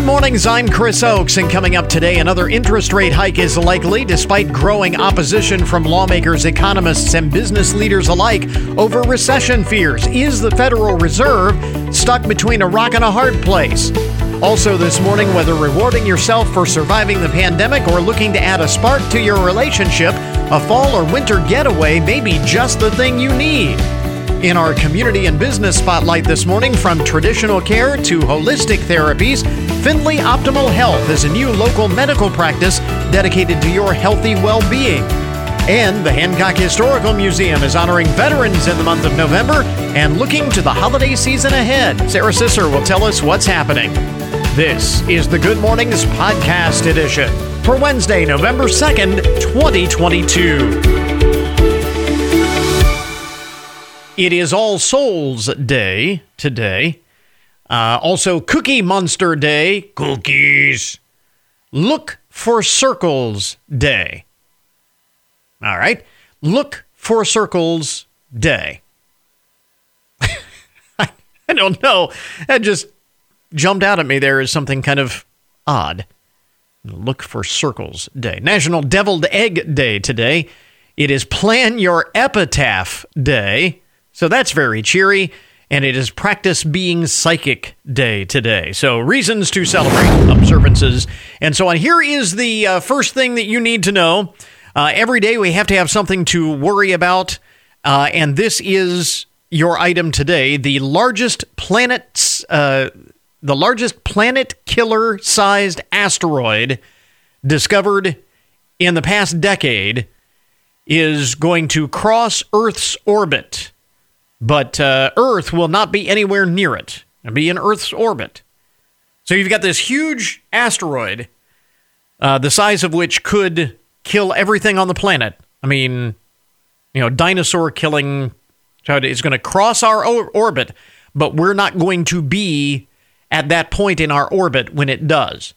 Good mornings. I'm Chris Oakes, and coming up today, another interest rate hike is likely despite growing opposition from lawmakers, economists, and business leaders alike over recession fears. Is the Federal Reserve stuck between a rock and a hard place? Also, this morning, whether rewarding yourself for surviving the pandemic or looking to add a spark to your relationship, a fall or winter getaway may be just the thing you need. In our community and business spotlight this morning, from traditional care to holistic therapies, Findlay Optimal Health is a new local medical practice dedicated to your healthy well being. And the Hancock Historical Museum is honoring veterans in the month of November and looking to the holiday season ahead. Sarah Sisser will tell us what's happening. This is the Good Mornings Podcast Edition for Wednesday, November 2nd, 2022. It is All Souls Day today. Uh, also, Cookie Monster Day. Cookies. Look for Circles Day. All right. Look for Circles Day. I don't know. That just jumped out at me there as something kind of odd. Look for Circles Day. National Deviled Egg Day today. It is Plan Your Epitaph Day. So that's very cheery. And it is Practice Being Psychic Day today. So, reasons to celebrate, observances, and so on. Here is the uh, first thing that you need to know. Uh, every day we have to have something to worry about. Uh, and this is your item today the largest planets, uh, the largest planet killer sized asteroid discovered in the past decade is going to cross Earth's orbit but uh, Earth will not be anywhere near it. Be in Earth's orbit. So you've got this huge asteroid, uh, the size of which could kill everything on the planet. I mean, you know, dinosaur killing. It's going to cross our orbit, but we're not going to be at that point in our orbit when it does.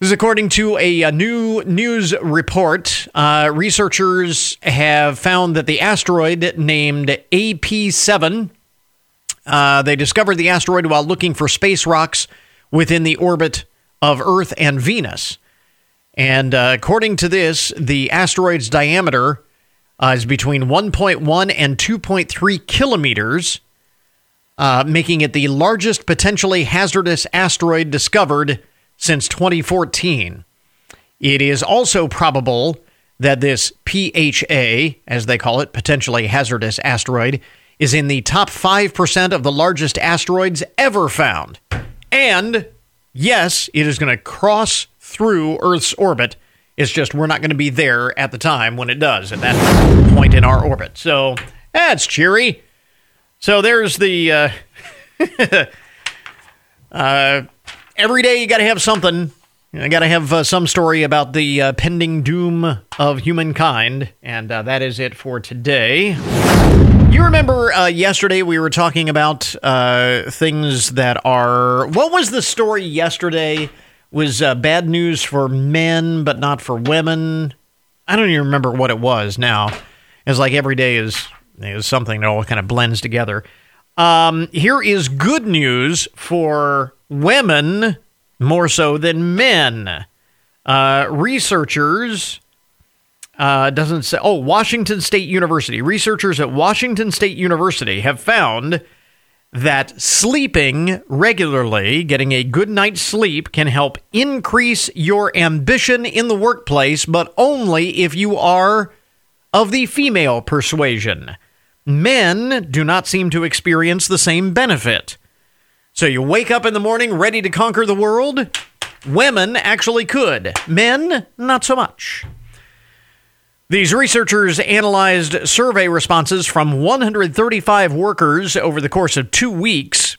This is according to a, a new news report. Uh, researchers have found that the asteroid named AP7, uh, they discovered the asteroid while looking for space rocks within the orbit of Earth and Venus. And uh, according to this, the asteroid's diameter uh, is between 1.1 and 2.3 kilometers, uh, making it the largest potentially hazardous asteroid discovered since 2014. It is also probable that this PHA, as they call it, potentially hazardous asteroid, is in the top 5% of the largest asteroids ever found. And yes, it is going to cross through Earth's orbit. It's just we're not going to be there at the time when it does, at that point in our orbit. So that's cheery. So there's the. Uh, uh, every day you got to have something. I got to have uh, some story about the uh, pending doom of humankind, and uh, that is it for today. You remember uh, yesterday we were talking about uh, things that are. What was the story yesterday? Was uh, bad news for men, but not for women. I don't even remember what it was now. It's like every day is is something that all kind of blends together. Um, here is good news for women more so than men. Uh, researchers uh, doesn't say. Oh, Washington State University. Researchers at Washington State University have found that sleeping regularly, getting a good night's sleep, can help increase your ambition in the workplace, but only if you are of the female persuasion. Men do not seem to experience the same benefit. So you wake up in the morning ready to conquer the world? Women actually could. Men, not so much. These researchers analyzed survey responses from 135 workers over the course of two weeks.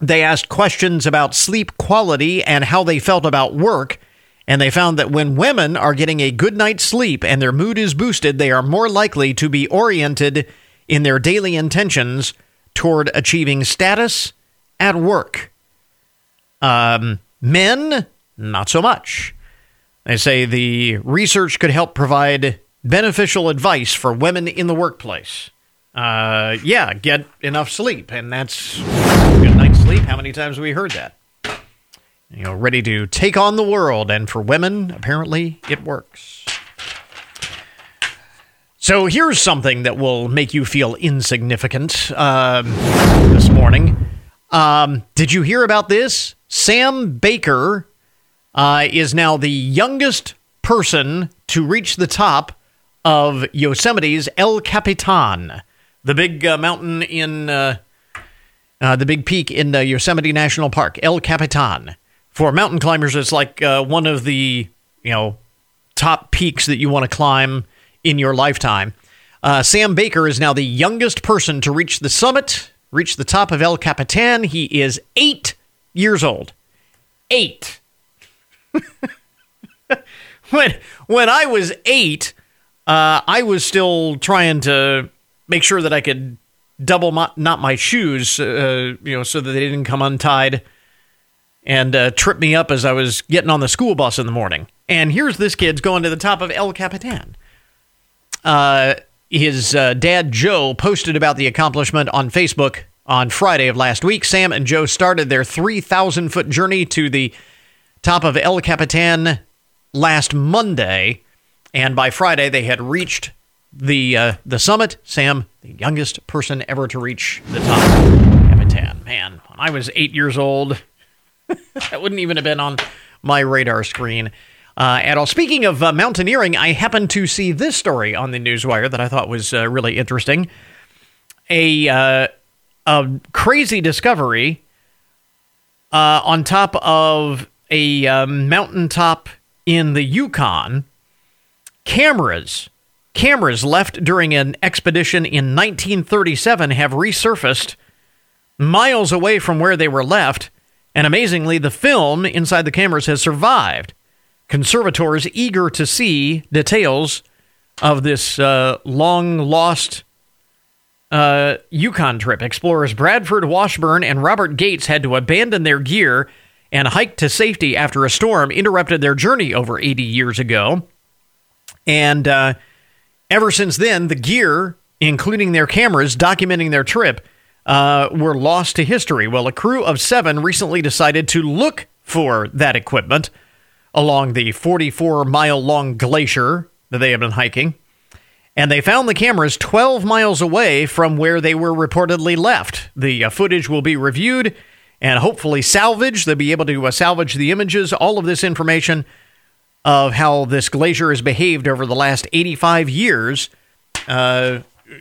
They asked questions about sleep quality and how they felt about work, and they found that when women are getting a good night's sleep and their mood is boosted, they are more likely to be oriented in their daily intentions toward achieving status at work. Um, men, not so much. They say the research could help provide beneficial advice for women in the workplace. Uh, yeah, get enough sleep, and that's good night's sleep. How many times have we heard that? you know, ready to take on the world. And for women, apparently, it works. So here's something that will make you feel insignificant um, this morning. Um, did you hear about this? Sam Baker uh, is now the youngest person to reach the top of Yosemite's El Capitan, the big uh, mountain in uh, uh the big peak in Yosemite National Park, El Capitan. For mountain climbers, it's like uh, one of the you know top peaks that you want to climb in your lifetime. Uh, Sam Baker is now the youngest person to reach the summit, reach the top of El Capitan. He is eight years old. Eight. when when I was eight, uh, I was still trying to make sure that I could double my, knot my shoes, uh, you know, so that they didn't come untied and uh, trip me up as I was getting on the school bus in the morning. And here's this kid's going to the top of El Capitan. Uh, his uh, dad, Joe, posted about the accomplishment on Facebook on Friday of last week. Sam and Joe started their 3,000 foot journey to the top of El Capitan last Monday, and by Friday they had reached the uh, the summit. Sam, the youngest person ever to reach the top of Capitan. Man, when I was eight years old, that wouldn't even have been on my radar screen uh, at all. Speaking of uh, mountaineering, I happened to see this story on the Newswire that I thought was uh, really interesting. A, uh, a crazy discovery uh, on top of a uh, mountaintop in the Yukon. Cameras, cameras left during an expedition in 1937 have resurfaced miles away from where they were left. And amazingly, the film inside the cameras has survived conservators eager to see details of this uh, long lost uh, Yukon trip. Explorers Bradford Washburn and Robert Bates had to abandon their gear and hike to safety after a storm interrupted their journey over 80 years ago. And uh, ever since then, the gear, including their cameras documenting their trip, uh, were lost to history. Well, a crew of seven recently decided to look for that equipment along the 44 mile long glacier that they have been hiking. And they found the cameras 12 miles away from where they were reportedly left. The uh, footage will be reviewed and hopefully salvaged. They'll be able to uh, salvage the images, all of this information of how this glacier has behaved over the last 85 years uh,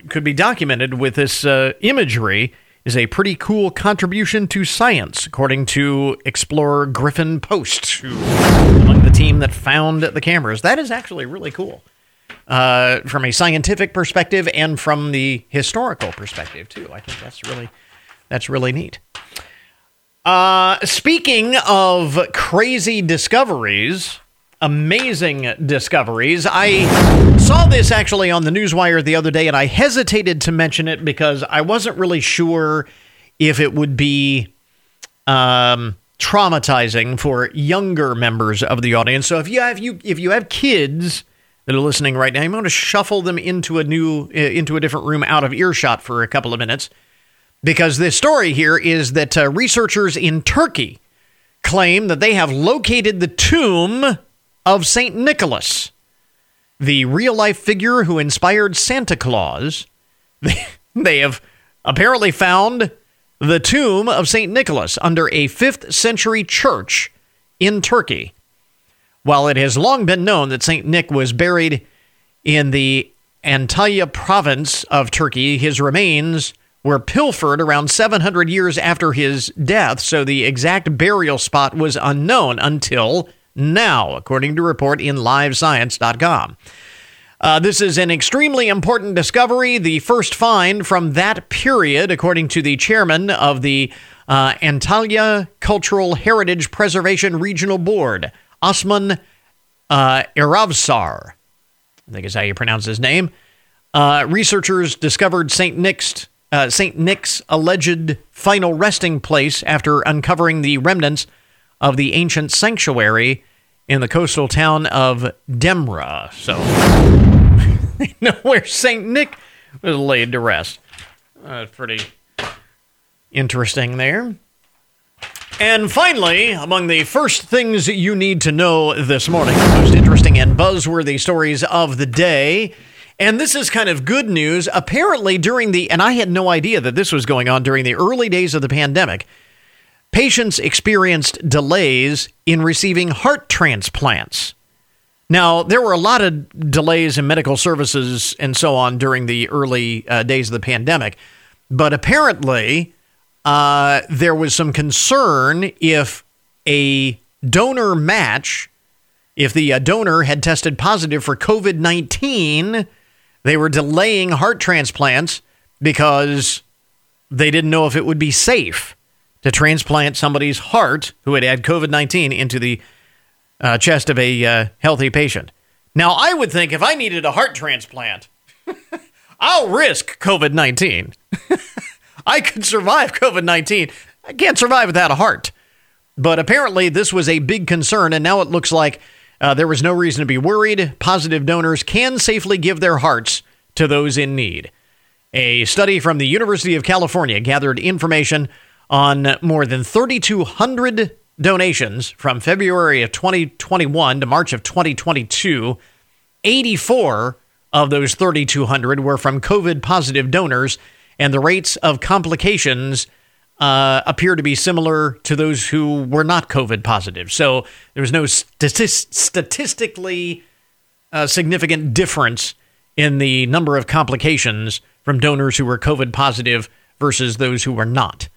could be documented with this uh, imagery is a pretty cool contribution to science, according to explorer Griffin Post, who among the team that found the cameras. That is actually really cool. Uh, from a scientific perspective and from the historical perspective too. I think that's really that's really neat. Uh, speaking of crazy discoveries, amazing discoveries. I saw this actually on the Newswire the other day, and I hesitated to mention it because I wasn't really sure if it would be um, traumatizing for younger members of the audience. So if you have you if you have kids that are listening right now, I'm going to shuffle them into a new uh, into a different room out of earshot for a couple of minutes because this story here is that uh, researchers in Turkey claim that they have located the tomb of St. Nicholas, the real life figure who inspired Santa Claus. They, have apparently found the tomb of St. Nicholas under a 5th century church in Turkey. While it has long been known that St. Nick was buried in the Antalya province of Turkey, his remains were pilfered around 700 years after his death, so the exact burial spot was unknown until now, according to a report in livescience.com. Uh, this is an extremely important discovery, the first find from that period, according to the chairman of the uh, Antalya Cultural Heritage Preservation Regional Board, Osman uh, Eravsar. I think is how you pronounce his name. Uh, researchers discovered St. Nick's uh, St. Nick's alleged final resting place after uncovering the remnants of the ancient sanctuary in the coastal town of Demre. So they know where St. Nick was laid to rest. Uh, pretty interesting there. And finally, among the first things you need to know this morning, the most interesting and buzzworthy stories of the day. And this is kind of good news. Apparently, during the, and I had no idea that this was going on during the early days of the pandemic, patients experienced delays in receiving heart transplants. Now, there were a lot of delays in medical services and so on during the early uh, days of the pandemic, but apparently, uh, there was some concern if a donor match, if the uh, donor had tested positive for COVID 19, they were delaying heart transplants because they didn't know if it would be safe to transplant somebody's heart who had had COVID 19 into the uh, chest of a uh, healthy patient. Now, I would think if I needed a heart transplant, I'll risk COVID 19. I could survive COVID 19. I can't survive without a heart. But apparently, this was a big concern, and now it looks like uh, there was no reason to be worried. Positive donors can safely give their hearts to those in need. A study from the University of California gathered information on more than 3,200 donations from February of 2021 to March of 2022. 84 of those 3,200 were from COVID positive donors and the rates of complications uh, appear to be similar to those who were not COVID positive. So there was no statistically uh, significant difference in the number of complications from donors who were COVID positive versus those who were not.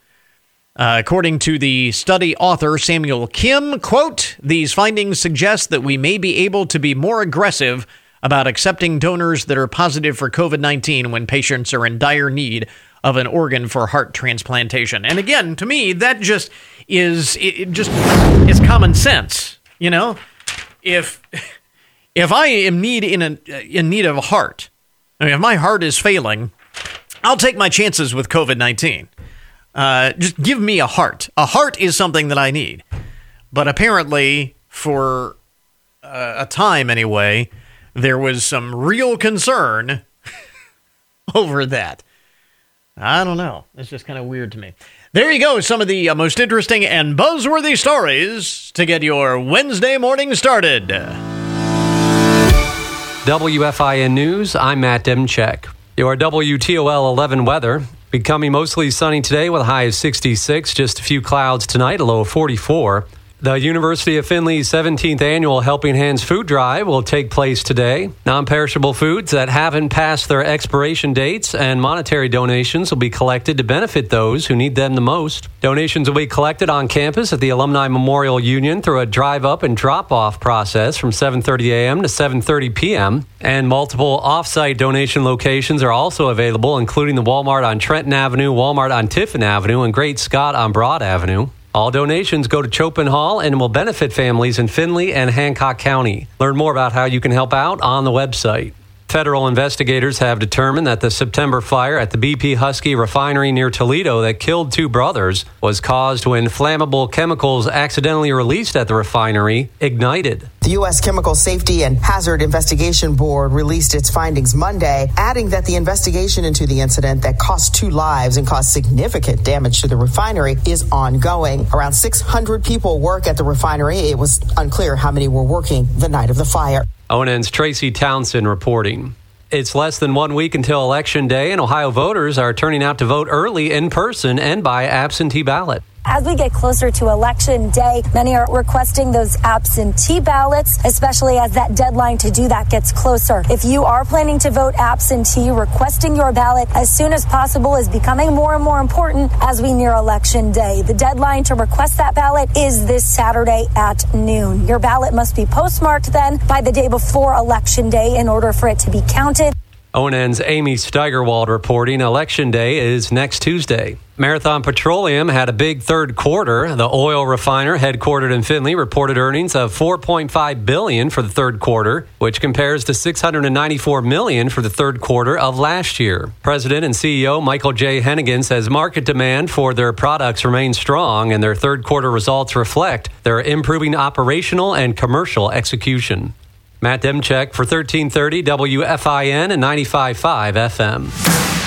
Uh, according to the study author Samuel Kim, quote, these findings suggest that we may be able to be more aggressive about accepting donors that are positive for COVID 19 when patients are in dire need of an organ for heart transplantation. And again, to me, that just is it just is common sense. You know, if if I am need in a, in need of a heart, I mean, if my heart is failing, I'll take my chances with COVID nineteen. Uh, just give me a heart. A heart is something that I need. But apparently, for uh, a time anyway, there was some real concern over that. I don't know. It's just kind of weird to me. There you go. Some of the uh, most interesting and buzzworthy stories to get your Wednesday morning started. WFIN News, I'm Matt Demchek. Your WTOL 11 weather. Becoming mostly sunny today with a high of 66, just a few clouds tonight, a low of 44. The University of Findlay's 17th annual Helping Hands Food Drive will take place today. Non perishable foods that haven't passed their expiration dates and monetary donations will be collected to benefit those who need them the most. Donations will be collected on campus at the Alumni Memorial Union through a drive up and drop off process from 7:30 a.m. to 7:30 p.m. And multiple off-site donation locations are also available including the Walmart on Trenton Avenue, Walmart on Tiffin Avenue, and Great Scot on Broad Avenue. All donations go to Chopin Hall and will benefit families in Findlay and Hancock County. Learn more about how you can help out on the website. Federal investigators have determined that the September fire at the BP Husky refinery near Toledo that killed two brothers was caused when flammable chemicals accidentally released at the refinery ignited. The U.S. Chemical Safety and Hazard Investigation Board released its findings Monday, adding that the investigation into the incident that cost two lives and caused significant damage to the refinery is ongoing. Around 600 people work at the refinery. It was unclear how many were working the night of the fire. ONN's Tracy Townsend reporting. It's less than one week until Election Day, and Ohio voters are turning out to vote early in person and by absentee ballot. As we get closer to election day, many are requesting those absentee ballots, especially as that deadline to do that gets closer. If you are planning to vote absentee, requesting your ballot as soon as possible is becoming more and more important as we near election day. The deadline to request that ballot is this Saturday at noon. Your ballot must be postmarked then by the day before election day in order for it to be counted. ONN's Amy Steigerwald reporting Election Day is next Tuesday. Marathon Petroleum had a big third quarter. The oil refiner headquartered in Findlay reported earnings of 4.5 billion for the third quarter, which compares to 694 million for the third quarter of last year. President and CEO Michael J. Hennigan says market demand for their products remains strong and their third quarter results reflect their improving operational and commercial execution. Matt Demchek for 1330 WFIN and 95.5 FM.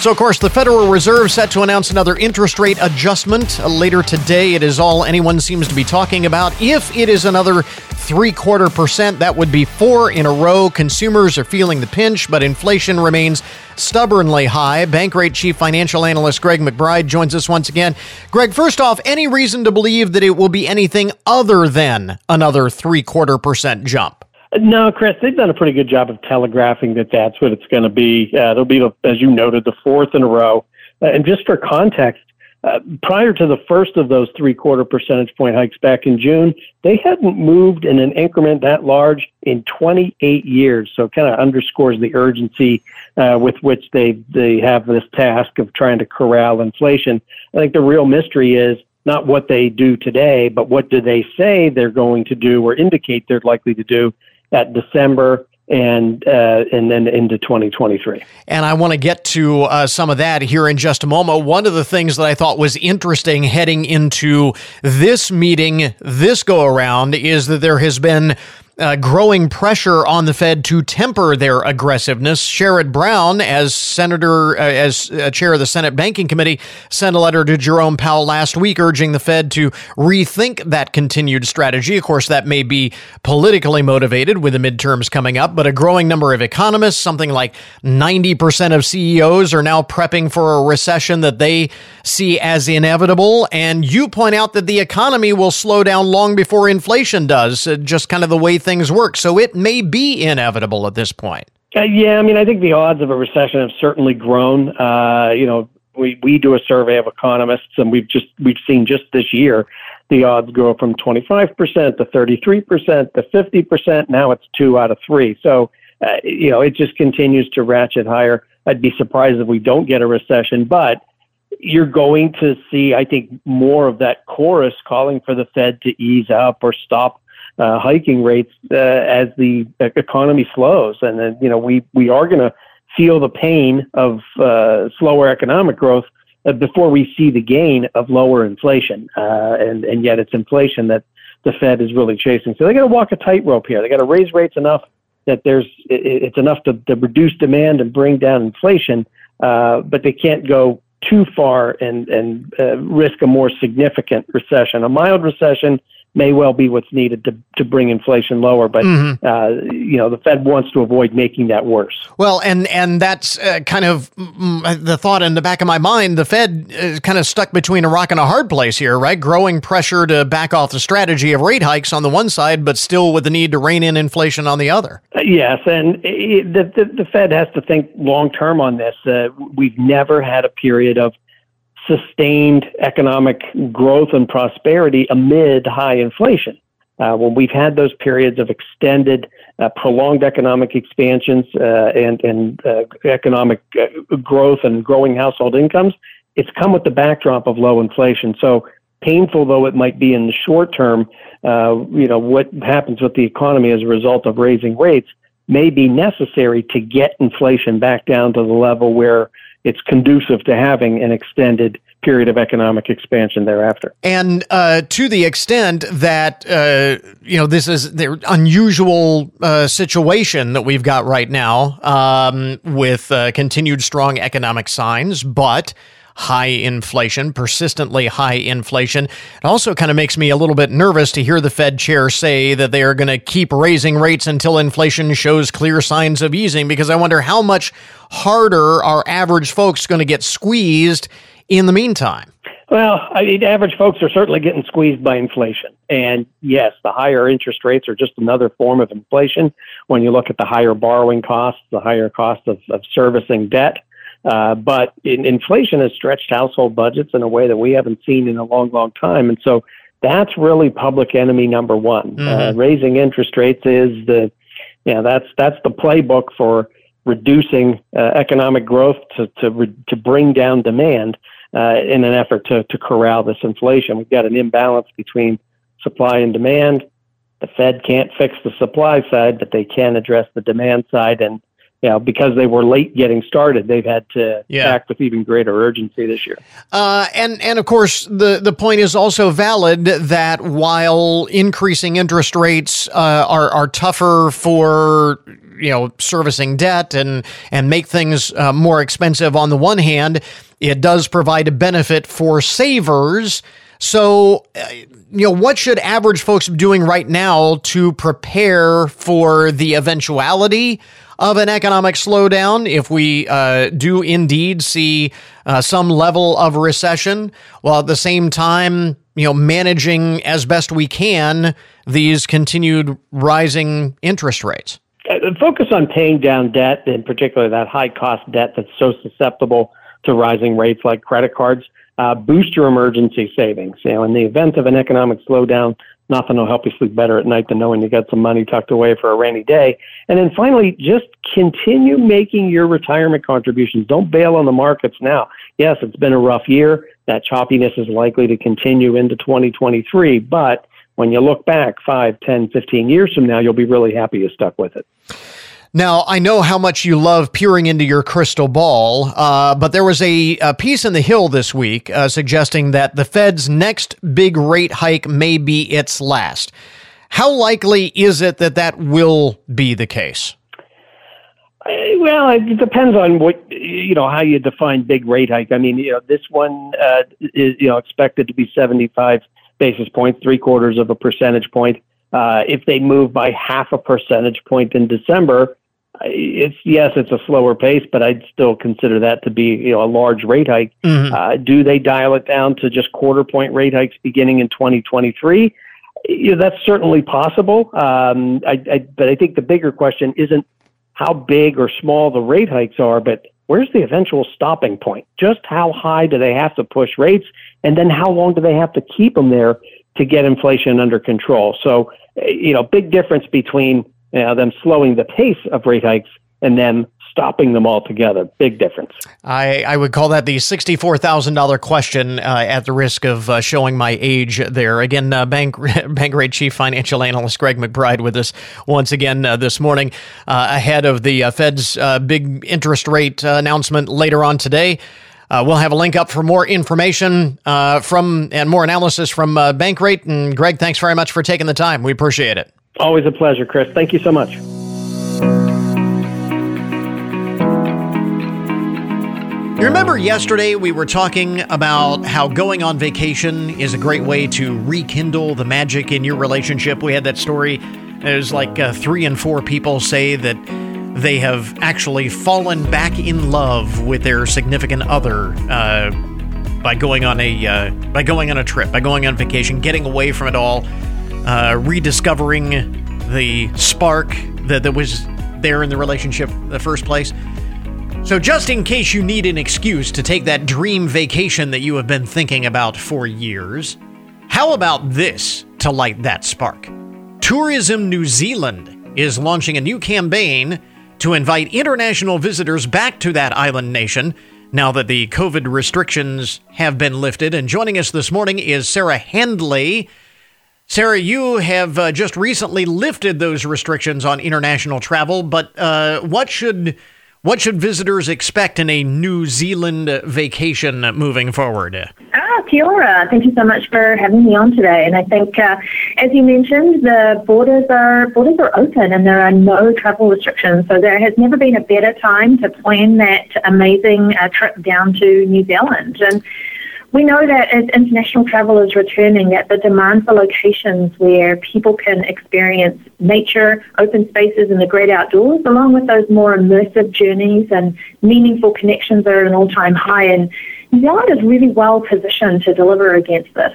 So, of course, the Federal Reserve set to announce another interest rate adjustment later today. It is all anyone seems to be talking about. If it is another three quarter percent, that would be four in a row. Consumers are feeling the pinch, but inflation remains stubbornly high. Bankrate chief financial analyst Greg McBride joins us once again. Greg, first off, any reason to believe that it will be anything other than another three quarter percent jump? No, Chris, they've done a pretty good job of telegraphing that that's what it's going to be. Uh, it'll be, the, as you noted, the fourth in a row. Uh, and just for context, uh, prior to the first of those three quarter percentage point hikes back in June, they hadn't moved in an increment that large in 28 years. So it kind of underscores the urgency uh, with which they, they have this task of trying to corral inflation. I think the real mystery is not what they do today, but what do they say they're going to do or indicate they're likely to do at December and uh, and then into 2023. And I want to get to uh, some of that here in just a moment. One of the things that I thought was interesting heading into this meeting, this go around, is that there has been uh, growing pressure on the Fed to temper their aggressiveness. Sherrod Brown, as senator, uh, as uh, chair of the Senate Banking Committee, sent a letter to Jerome Powell last week urging the Fed to rethink that continued strategy. Of course, that may be politically motivated with the midterms coming up, but a growing number of economists, something like 90% of CEOs, are now prepping for a recession that they see as inevitable. And you point out that the economy will slow down long before inflation does, uh, just kind of the way things work. So it may be inevitable at this point. Uh, yeah, I mean, I think the odds of a recession have certainly grown. Uh, you know, we, we do a survey of economists, and we've just we've seen just this year the odds go from 25% to 33% to 50%. Now it's two out of three. So, uh, you know, it just continues to ratchet higher. I'd be surprised if we don't get a recession, but you're going to see, I think, more of that chorus calling for the Fed to ease up or stop uh, hiking rates uh, as the economy slows, and then you know we we are going to feel the pain of uh, slower economic growth uh, before we see the gain of lower inflation, uh, and and yet it's inflation that the Fed is really chasing. So they got to walk a tightrope here. They got to raise rates enough that there's it's enough to, to reduce demand and bring down inflation, uh, but they can't go too far and and risk a more significant recession. A mild recession may well be what's needed to, to bring inflation lower. But mm-hmm. uh, you know, the Fed wants to avoid making that worse. Well, and and that's uh, kind of mm, the thought in the back of my mind. The Fed is kind of stuck between a rock and a hard place here, right? Growing pressure to back off the strategy of rate hikes on the one side, but still with the need to rein in inflation on the other. Uh, yes, and it, the, the, the Fed has to think long term on this. Uh, we've never had a period of sustained economic growth and prosperity amid high inflation. Uh, when we've had those periods of extended, uh, prolonged economic expansions uh, and, and uh, economic uh, growth and growing household incomes, it's come with the backdrop of low inflation. So painful though it might be in the short term, uh, you know what happens with the economy as a result of raising rates may be necessary to get inflation back down to the level where it's conducive to having an extended period of economic expansion thereafter. And uh, to the extent that uh, you know this is the unusual uh, situation that we've got right now um, with uh, continued strong economic signs, but high inflation, persistently high inflation. It also kind of makes me a little bit nervous to hear the Fed chair say that they are going to keep raising rates until inflation shows clear signs of easing, because I wonder how much harder are average folks going to get squeezed in the meantime? Well, I mean, average folks are certainly getting squeezed by inflation. And yes, the higher interest rates are just another form of inflation. When you look at the higher borrowing costs, the higher cost of, of servicing debt. Uh, but in, inflation has stretched household budgets in a way that we haven't seen in a long, long time. And so that's really public enemy number one. Uh, mm-hmm. Uh, raising interest rates is the, you know, that's, that's the playbook for reducing uh, economic growth to, to, re- to bring down demand uh, in an effort to, to corral this inflation. We've got an imbalance between supply and demand. The Fed can't fix the supply side, but they can address the demand side. And you know, because they were late getting started, they've had to yeah. act with even greater urgency this year. Uh, and and of course, the the point is also valid that while increasing interest rates uh, are are tougher for you know, servicing debt and and make things uh, more expensive. On the one hand, it does provide a benefit for savers. So, uh, you know, what should average folks be doing right now to prepare for the eventuality of an economic slowdown if we uh, do indeed see uh, some level of recession, while at the same time, you know, managing as best we can these continued rising interest rates? Focus on paying down debt, in particular that high cost debt that's so susceptible to rising rates like credit cards. Uh, boost your emergency savings. You know, in the event of an economic slowdown, nothing will help you sleep better at night than knowing you got some money tucked away for a rainy day. And then finally, just continue making your retirement contributions. Don't bail on the markets now. Yes, it's been a rough year. That choppiness is likely to continue into 2023, but when you look back 5, 10, 15 years from now, you'll be really happy you stuck with it. Now, I know how much you love peering into your crystal ball, uh, but there was a, a, piece in The Hill this week uh, suggesting that the Fed's next big rate hike may be its last. How likely is it that that will be the case? Uh, well, it depends on what you know how you define big rate hike. I mean, you know, this one uh, is you know expected to be seventy-five basis points, three quarters of a percentage point. Uh, if they move by half a percentage point in December, it's yes, it's a slower pace, but I'd still consider that to be you know a large rate hike. Mm-hmm. Uh, do they dial it down to just quarter point rate hikes beginning in 2023? You know, that's certainly possible. Um, I, I, but I think the bigger question isn't how big or small the rate hikes are, but where's the eventual stopping point? Just how high do they have to push rates? And then how long do they have to keep them there to get inflation under control? So, you know, big difference between you know, them slowing the pace of rate hikes and then stopping them altogether. Big difference. I, I would call that the $64,000 question uh, at the risk of uh, showing my age there. Again, uh, Bank, Bankrate Chief Financial Analyst Greg McBride with us once again uh, this morning uh, ahead of the uh, Fed's big interest rate announcement later on today. Uh, we'll have a link up for more information uh, from and more analysis from uh, Bankrate. And Greg, thanks very much for taking the time. We appreciate it. Always a pleasure, Chris. Thank you so much. You remember yesterday we were talking about how going on vacation is a great way to rekindle the magic in your relationship. We had that story. There's like uh, three and four people say that they have actually fallen back in love with their significant other uh, by going on a uh, by going on a trip, by going on vacation, getting away from it all, uh, rediscovering the spark that, that was there in the relationship in the first place. So, just in case you need an excuse to take that dream vacation that you have been thinking about for years, how about this to light that spark? Tourism New Zealand is launching a new campaign to invite international visitors back to that island nation now that the COVID restrictions have been lifted. And joining us this morning is Sarah Handley. Sarah, you have uh, just recently lifted those restrictions on international travel, but uh, what should what should visitors expect in a New Zealand vacation moving forward? Ah, kia. Thank you so much for having me on today. And I think, uh, as you mentioned, the borders are borders are open and there are no travel restrictions. So there has never been a better time to plan that amazing uh, trip down to New Zealand. And we know that as international travel is returning, that the demand for locations where people can experience nature, open spaces, and the great outdoors, along with those more immersive journeys and meaningful connections, are at an all-time high. And New Zealand is really well positioned to deliver against this.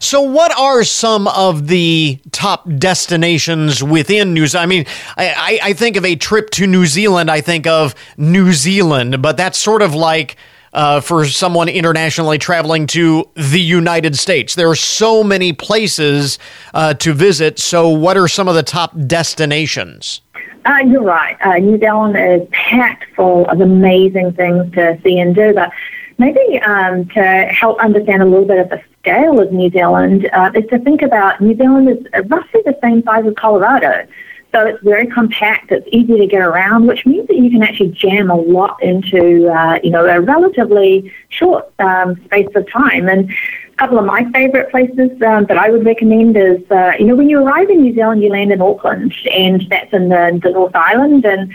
So, what are some of the top destinations within New Zealand? I mean, I, I think of a trip to New Zealand, I think of New Zealand, but that's sort of like uh, for someone internationally traveling to the United States. There are so many places uh, to visit. So, what are some of the top destinations? Uh, you're right. Uh, New Zealand is packed full of amazing things to see and do. But maybe um, to help understand a little bit of the scale of New Zealand uh, is to think about New Zealand is roughly the same size as Colorado. So it's very compact. It's easy to get around, which means that you can actually jam a lot into, uh, you know, a relatively short um, space of time. And a couple of my favourite places um, that I would recommend is, uh, you know, when you arrive in New Zealand, you land in Auckland, and that's in the, the North Island, and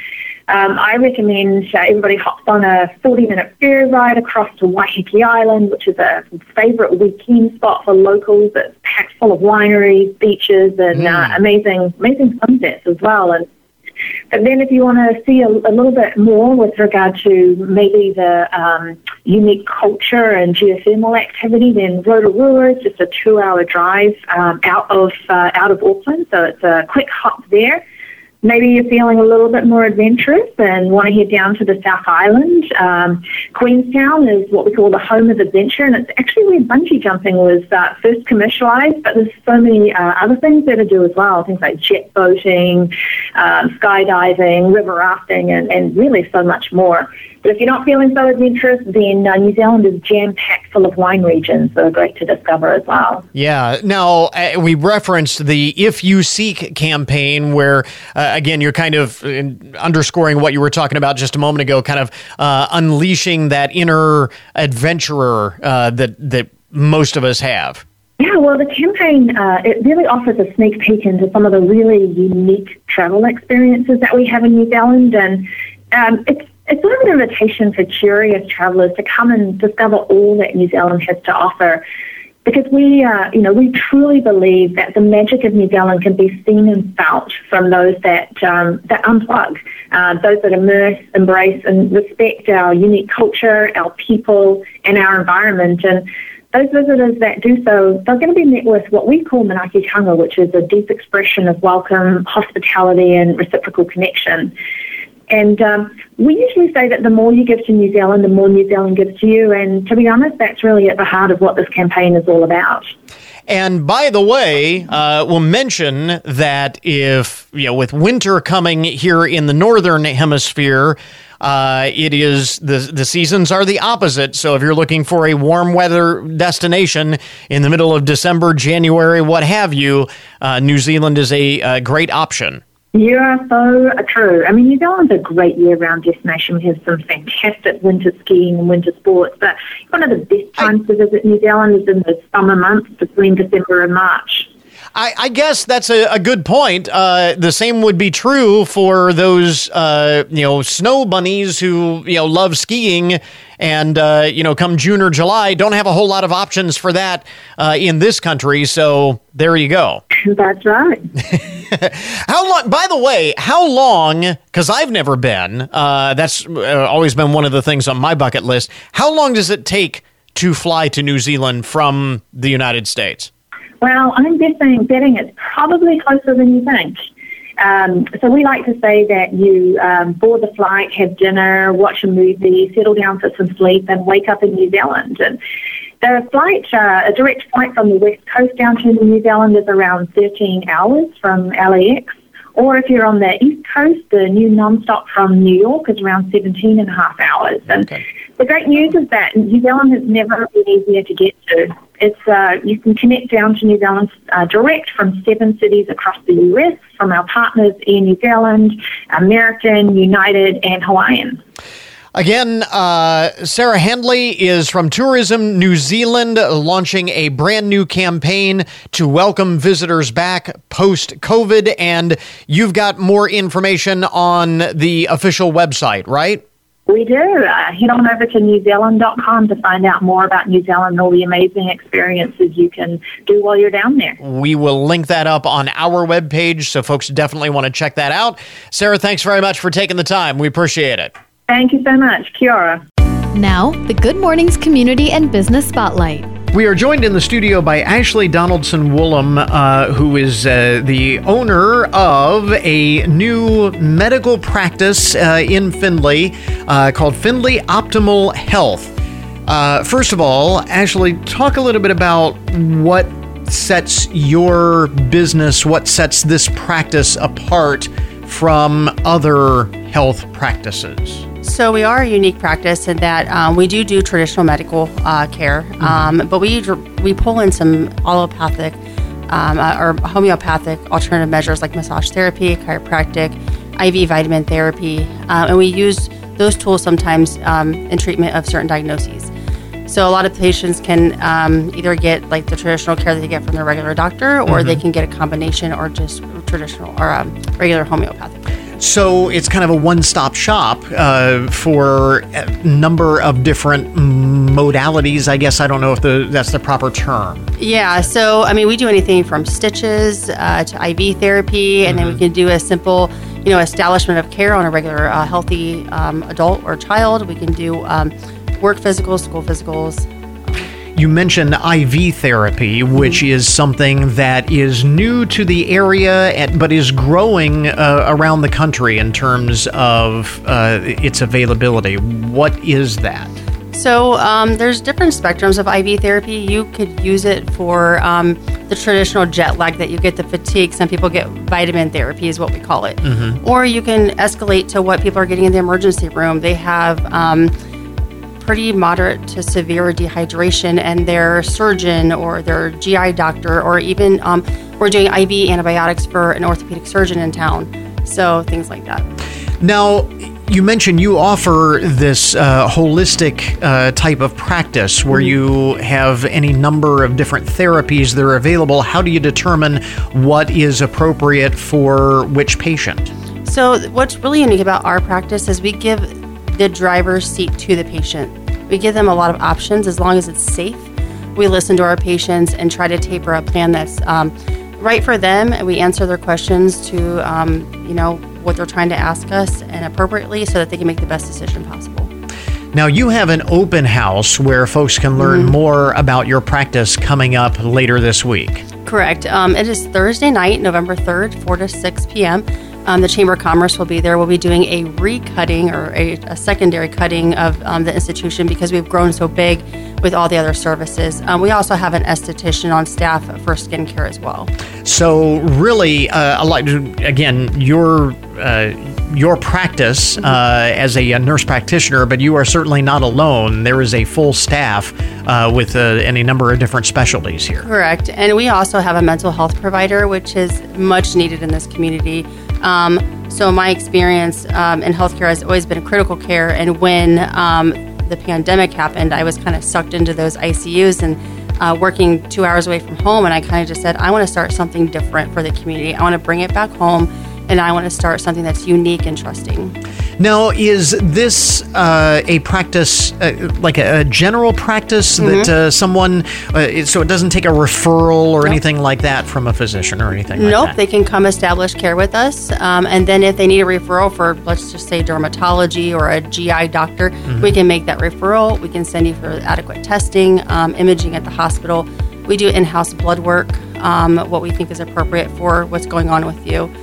um, I recommend uh, everybody hops on a 40 minute ferry ride across to Waiheke Island, which is a favourite weekend spot for locals. It's packed full of wineries, beaches, and mm. uh, amazing, amazing sunsets as well. And but then if you want to see a, a, little bit more with regard to maybe the um, unique culture and geothermal activity, then Rotorua is just a two-hour drive um, out of uh, out of Auckland, so it's a quick hop there maybe you're feeling a little bit more adventurous and want to head down to the South Island. Um, Queenstown is what we call the home of adventure, and it's actually where bungee jumping was uh, first commercialized, but there's so many uh, other things there to do as well, things like jet boating, um, skydiving, river rafting, and, and really so much more. But if you're not feeling so adventurous, then uh, New Zealand is jam packed full of wine regions that are great to discover as well. Yeah. Now, uh, we referenced the If You Seek campaign, where, uh, again, you're kind of uh, underscoring what you were talking about just a moment ago, kind of uh, unleashing that inner adventurer uh, that, that most of us have. Yeah, well, the campaign uh, it really offers a sneak peek into some of the really unique travel experiences that we have in New Zealand, and um, it's it's sort of an invitation for curious travellers to come and discover all that New Zealand has to offer. Because we, uh, you know, we truly believe that the magic of New Zealand can be seen and felt from those that um, that unplug, uh, those that immerse, embrace, and respect our unique culture, our people, and our environment. And those visitors that do so, they're going to be met with what we call manaakitanga, which is a deep expression of welcome, hospitality, and reciprocal connection. And um, we usually say that the more you give to New Zealand, the more New Zealand gives to you. And to be honest, that's really at the heart of what this campaign is all about. And by the way, uh, we'll mention that if, you know, with winter coming here in the northern hemisphere, uh, it is the the seasons are the opposite. So if you're looking for a warm weather destination in the middle of December, January, what have you, uh, New Zealand is a, a great option. You are so true. I mean, New Zealand's a great year-round destination. We have some fantastic winter skiing and winter sports, but one of the best times to visit New Zealand is in the summer months between December and March. I, I guess that's a, a good point. Uh, the same would be true for those, uh, you know, snow bunnies who you know love skiing, and uh, you know, come June or July, don't have a whole lot of options for that uh, in this country. So there you go. That's right. how long? By the way, how long? Because I've never been. Uh, that's uh, always been one of the things on my bucket list. How long does it take to fly to New Zealand from the United States? Well, I'm guessing betting it's probably closer than you think. Um, so we like to say that you um, board the flight, have dinner, watch a movie, settle down for some sleep, and wake up in New Zealand. And the flight, uh, a direct flight from the west coast down to New Zealand is around 13 hours from LAX. Or if you're on the east coast, the new nonstop from New York is around 17 and a half hours. And okay. the great news is that New Zealand has never been easier to get to. It's uh, you can connect down to New Zealand uh, direct from seven cities across the US from our partners Air New Zealand, American, United, and Hawaiian. Again, uh, Sarah Handley is from Tourism New Zealand, launching a brand new campaign to welcome visitors back post COVID. And you've got more information on the official website, right? We do. Uh, head on over to newzealand.com to find out more about New Zealand and all the amazing experiences you can do while you're down there. We will link that up on our webpage, so folks definitely want to check that out. Sarah, thanks very much for taking the time. We appreciate it. Thank you so much. Kia ora. Now, the Good Mornings Community and Business Spotlight. We are joined in the studio by Ashley Donaldson Woolham, uh, who is uh, the owner of a new medical practice uh, in Findlay uh, called Findlay Optimal Health. Uh, first of all, Ashley, talk a little bit about what sets your business, what sets this practice apart from other health practices. So we are a unique practice in that um, we do do traditional medical uh, care, mm-hmm. um, but we we pull in some allopathic um, uh, or homeopathic alternative measures like massage therapy, chiropractic, IV vitamin therapy, uh, and we use those tools sometimes um, in treatment of certain diagnoses. So a lot of patients can um, either get like the traditional care that they get from their regular doctor, or mm-hmm. they can get a combination or just traditional or um, regular homeopathic. So it's kind of a one-stop shop uh, for a number of different modalities. I guess I don't know if the that's the proper term. Yeah. So I mean, we do anything from stitches uh, to IV therapy, and mm-hmm. then we mm-hmm. can do a simple you know, establishment of care on a regular uh, healthy um, adult or child. We can do um, work physicals, school physicals. You mentioned IV therapy, which is something that is new to the area, but is growing uh, around the country in terms of uh, its availability. What is that? So um, there's different spectrums of IV therapy. You could use it for um, the traditional jet lag that you get the fatigue. Some people get vitamin therapy, is what we call it. Mm-hmm. Or you can escalate to what people are getting in the emergency room. They have um, pretty moderate to severe dehydration, and their surgeon or their GI doctor, or even um, we're doing IV antibiotics for an orthopedic surgeon in town. So things like that. Now, you mentioned you offer this uh, holistic uh, type of practice where mm-hmm. you have any number of different therapies that are available. How do you determine what is appropriate for which patient? So, what's really unique about our practice is we give the driver's seat to the patient. We give them a lot of options as long as it's safe. We listen to our patients and try to taper a plan that's um, right for them. and We answer their questions to, um, you know, what they're trying to ask us and appropriately so that they can make the best decision possible. Now, you have an open house where folks can learn mm-hmm. more about your practice coming up later this week. Correct. Um, it is Thursday night, November 3rd, 4 to 6 p.m. Um, the Chamber of Commerce will be there. We'll be doing a recutting or a, a secondary cutting of um, the institution because we've grown so big with all the other services. Um, we also have an esthetician on staff for skincare as well. So, really, uh, lot, again, your uh, your practice mm-hmm. uh, as a, a, nurse practitioner, but you are certainly not alone. There is a full staff uh, with uh, any number of different specialties here. Correct, and we also have a mental health provider, which is much needed in this community. Um, so my experience um, in healthcare has always been critical care, and when um, the pandemic happened, I was kind of sucked into those ICUs and uh, working two hours away from home, and I kind of just said, I want to start something different for the community. I want to bring it back home and I want to start something that's unique and trusting. Now, is this uh, a practice, uh, like a, a, general practice mm-hmm. that uh, someone, uh, so it doesn't take a referral or nope. anything like that from a physician or anything like nope, they can come establish care with us. Um, and then if they need a referral for, let's just say, dermatology or a GI doctor, mm-hmm. we can make that referral. We can send you for adequate testing, um, imaging at the hospital. We do in house blood work, um, what we think is appropriate for what's going on with you.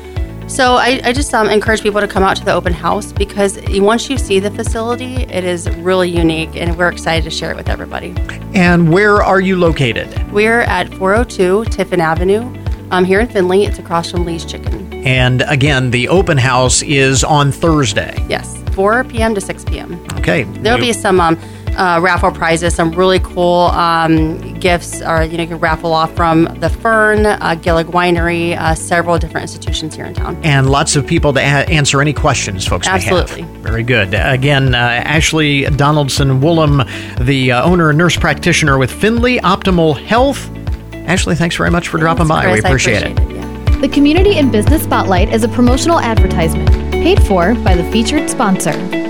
So I, I just um, encourage people to come out to the open house because once you see the facility, it is really unique, and we're excited to share it with everybody. And where are you located? We're at 402 Tiffin Avenue. Um, here in Findlay, it's across from Lee's Chicken. And again, the open house is on Thursday. Yes, 4 p.m. to 6 p.m. Okay. There'll be some um, uh, raffle prizes, some really cool um, gifts, or you know, you can raffle off from the Fern, uh, Gillig Winery, uh, several different institutions here in town, and lots of people to a- answer any questions folks Absolutely. may have. Very good. Again, uh, Ashley Donaldson Woolham, the uh, owner and nurse practitioner with Findlay Optimal Health. Ashley, thanks very much for dropping by. Chris, we appreciate, appreciate it. it yeah. The Community and Business Spotlight is a promotional advertisement paid for by the featured sponsor.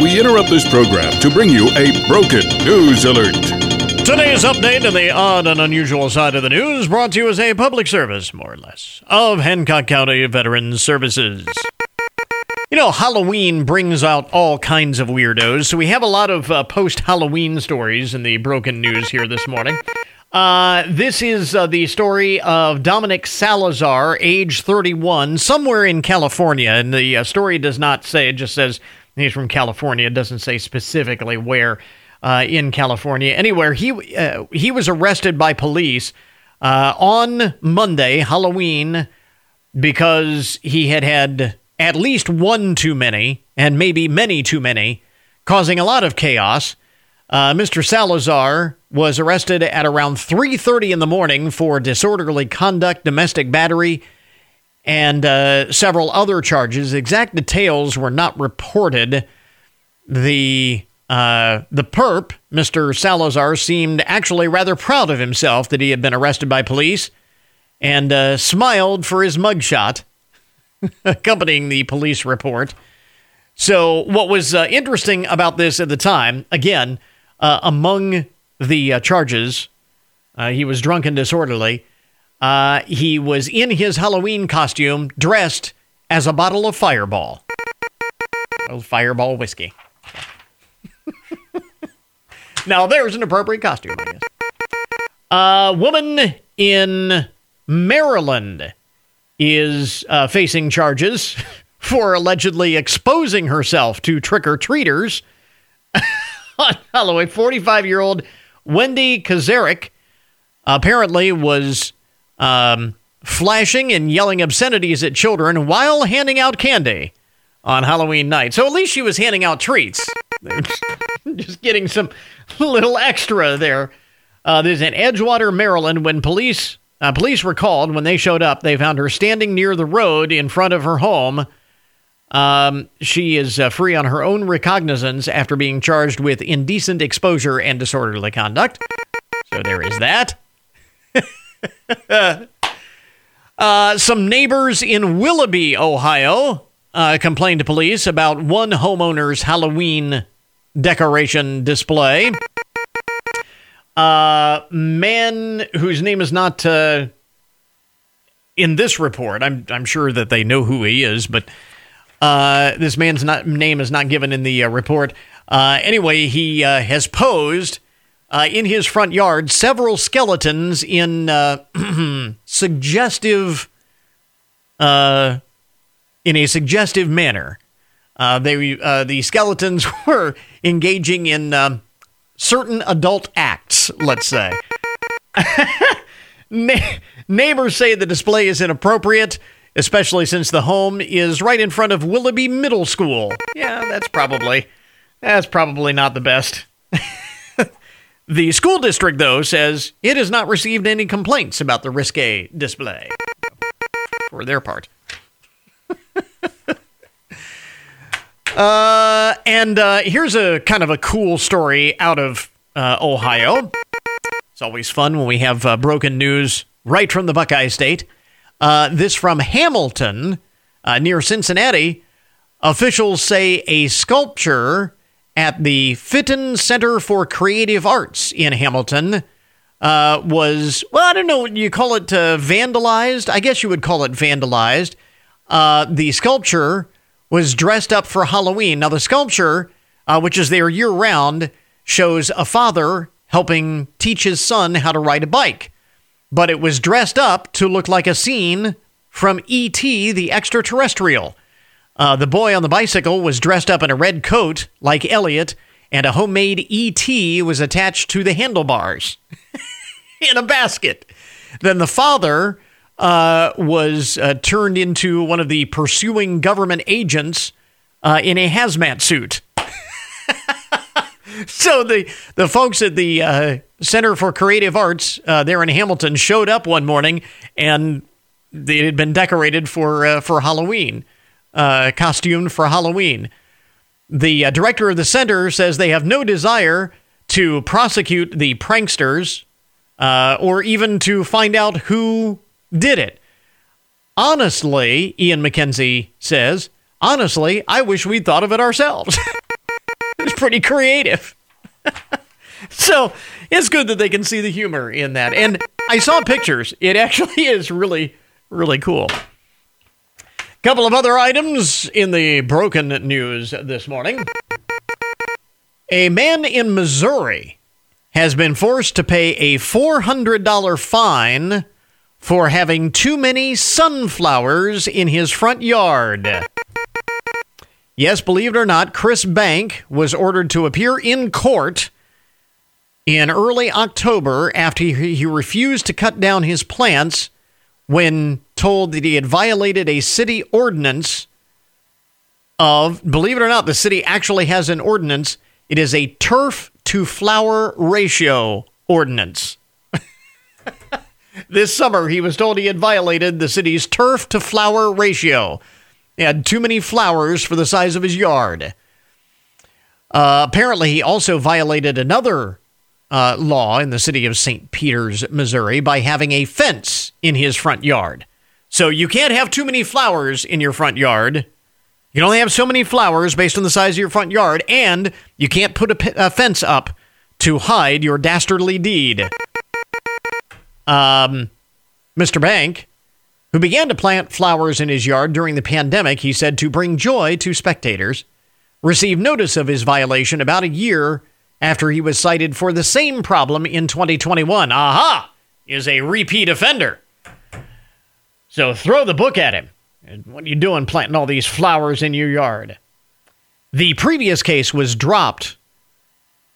We interrupt this program to bring you a broken news alert. Today's update on the odd and unusual side of the news brought to you as a public service, more or less, of Hancock County Veterans Services. You know, Halloween brings out all kinds of weirdos, so we have a lot of uh, post Halloween stories in the broken news here this morning. Uh, this is uh, the story of Dominic Salazar, age 31, somewhere in California. And the uh, story does not say, it just says He's from California. Doesn't say specifically where uh, in California. Anywhere he uh, he was arrested by police uh, on Monday, Halloween, because he had had at least one too many and maybe many too many, causing a lot of chaos. Uh, Mr. Salazar was arrested at around 3:30 in the morning for disorderly conduct, domestic battery, and uh, several other charges. Exact details were not reported. The uh, the perp, Mr. Salazar, seemed actually rather proud of himself that he had been arrested by police, and uh, smiled for his mugshot accompanying the police report. So, what was uh, interesting about this at the time, again, uh, among the uh, charges, he was drunk and disorderly. Uh, he was in his Halloween costume, dressed as a bottle of Fireball. Oh, Fireball whiskey. now, there's an appropriate costume, I guess. A woman in Maryland is uh, facing charges for allegedly exposing herself to trick or treaters on Halloween. 45 year old Wendy Kazarik apparently was um, flashing and yelling obscenities at children while handing out candy on Halloween night. So at least she was handing out treats. Just getting some little extra there. Uh, this is in Edgewater, Maryland, when police uh, police were called. When they showed up, they found her standing near the road in front of her home. Um, she is uh, free on her own recognizance after being charged with indecent exposure and disorderly conduct. So there is that. uh, some neighbors in Willoughby, Ohio, uh, complained to police about one homeowner's Halloween decoration display. Uh, man whose name is not uh, in this report. I'm I'm sure that they know who he is, but uh, this man's not, name is not given in the uh, report. Anyway, he has posed uh, in his front yard several skeletons in uh, suggestive, in a suggestive manner. they the skeletons were engaging in um, certain adult acts. Let's say. Na- neighbors say the display is inappropriate especially since the home is right in front of Willoughby Middle School. Yeah, that's probably that's probably not the best. the school district though says it has not received any complaints about the risque display for their part. uh, and uh, here's a kind of a cool story out of uh, Ohio. It's always fun when we have uh, broken news right from the Buckeye State. Uh, this from Hamilton, uh, near Cincinnati. Officials say a sculpture at the Fitton Center for Creative Arts in Hamilton uh, was, well, I don't know, you call it uh, vandalized? I guess you would call it vandalized. Uh, the sculpture was dressed up for Halloween. Now, the sculpture, uh, which is there year round, shows a father helping teach his son how to ride a bike but it was dressed up to look like a scene from E.T. the Extraterrestrial. Uh, the boy on the bicycle was dressed up in a red coat like Elliott, and a homemade E.T. was attached to the handlebars in a basket. Then the father uh, was uh, turned into one of the pursuing government agents uh, in a hazmat suit. so the the folks at the uh, Center for Creative Arts uh, there in Hamilton showed up one morning and they had been decorated for uh, for Halloween, uh, costumed for Halloween. The uh, director of the center says they have no desire to prosecute the pranksters uh, or even to find out who did it. Honestly, Ian McKenzie says, honestly, I wish we'd thought of it ourselves. it's pretty creative. so it's good that they can see the humor in that. And I saw pictures. It actually is really, really cool. Couple of other items in the broken news this morning. A man in Missouri has been forced to pay a $400 fine for having too many sunflowers in his front yard. Yes, believe it or not, Chris Bank was ordered to appear in court in early October after he refused to cut down his plants when told that he had violated a city ordinance of, believe it or not, the city actually has an ordinance. It is a turf to flower ratio ordinance. this summer, he was told he had violated the city's turf to flower ratio. He had too many flowers for the size of his yard. Uh, apparently, he also violated another uh, law in the city of St. Peters, Missouri, by having a fence in his front yard. So you can't have too many flowers in your front yard. You can only have so many flowers based on the size of your front yard, and you can't put a, a fence up to hide your dastardly deed. Um, Mr. Bank, who began to plant flowers in his yard during the pandemic, he said to bring joy to spectators, received notice of his violation about a year after he was cited for the same problem in 2021. Aha! Is a repeat offender. So throw the book at him. What are you doing planting all these flowers in your yard? The previous case was dropped.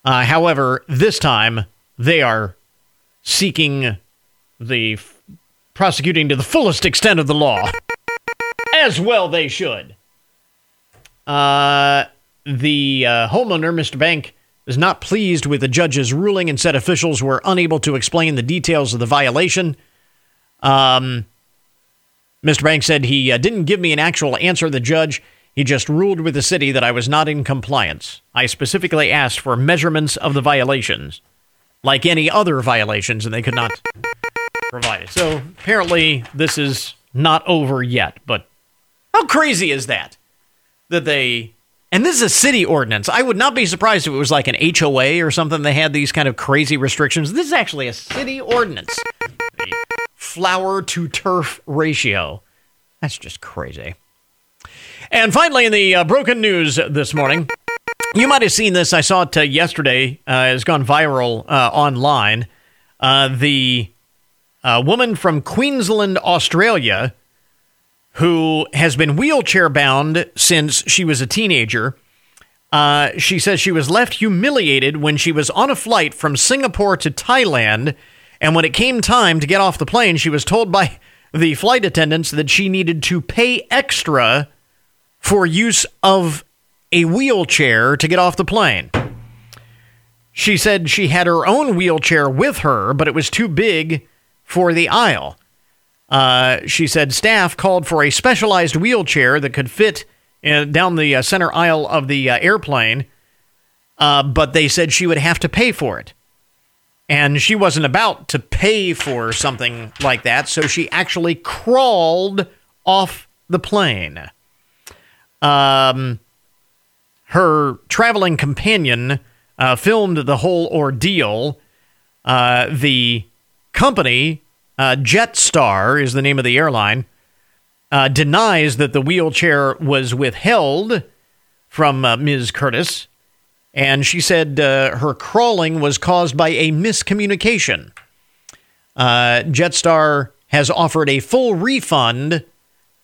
Uh, however, this time they are seeking the f- prosecuting to the fullest extent of the law. As well, they should. Uh, the uh, homeowner, Mr. Bank, was not pleased with the judge's ruling and said officials were unable to explain the details of the violation. Um, Mr. Banks said he uh, didn't give me an actual answer. The judge, he just ruled with the city that I was not in compliance. I specifically asked for measurements of the violations, like any other violations, and they could not provide it. So apparently, this is not over yet. But how crazy is that? That they. And this is a city ordinance. I would not be surprised if it was like an HOA or something. They had these kind of crazy restrictions. This is actually a city ordinance. Flower to turf ratio. That's just crazy. And finally, in the uh, broken news this morning, you might have seen this. I saw it uh, yesterday. Uh, it's gone viral uh, online. Uh, the uh, woman from Queensland, Australia, who has been wheelchair bound since she was a teenager. she says she was left humiliated when she was on a flight from Singapore to Thailand and when it came time to get off the plane, she was told by the flight attendants that she needed to pay extra for use of a wheelchair to get off the plane. She said she had her own wheelchair with her, but it was too big for the aisle. Uh, she said staff called for a specialized wheelchair that could fit uh, down the uh, center aisle of the uh, airplane, uh, but they said she would have to pay for it and she wasn't about to pay for something like that, so she actually crawled off the plane. Um, her traveling companion uh, filmed the whole ordeal. Uh, the company, uh, Jetstar is the name of the airline, uh, denies that the wheelchair was withheld from uh, Ms. Curtis and she said uh, her crawling was caused by a miscommunication. Uh, Jetstar has offered a full refund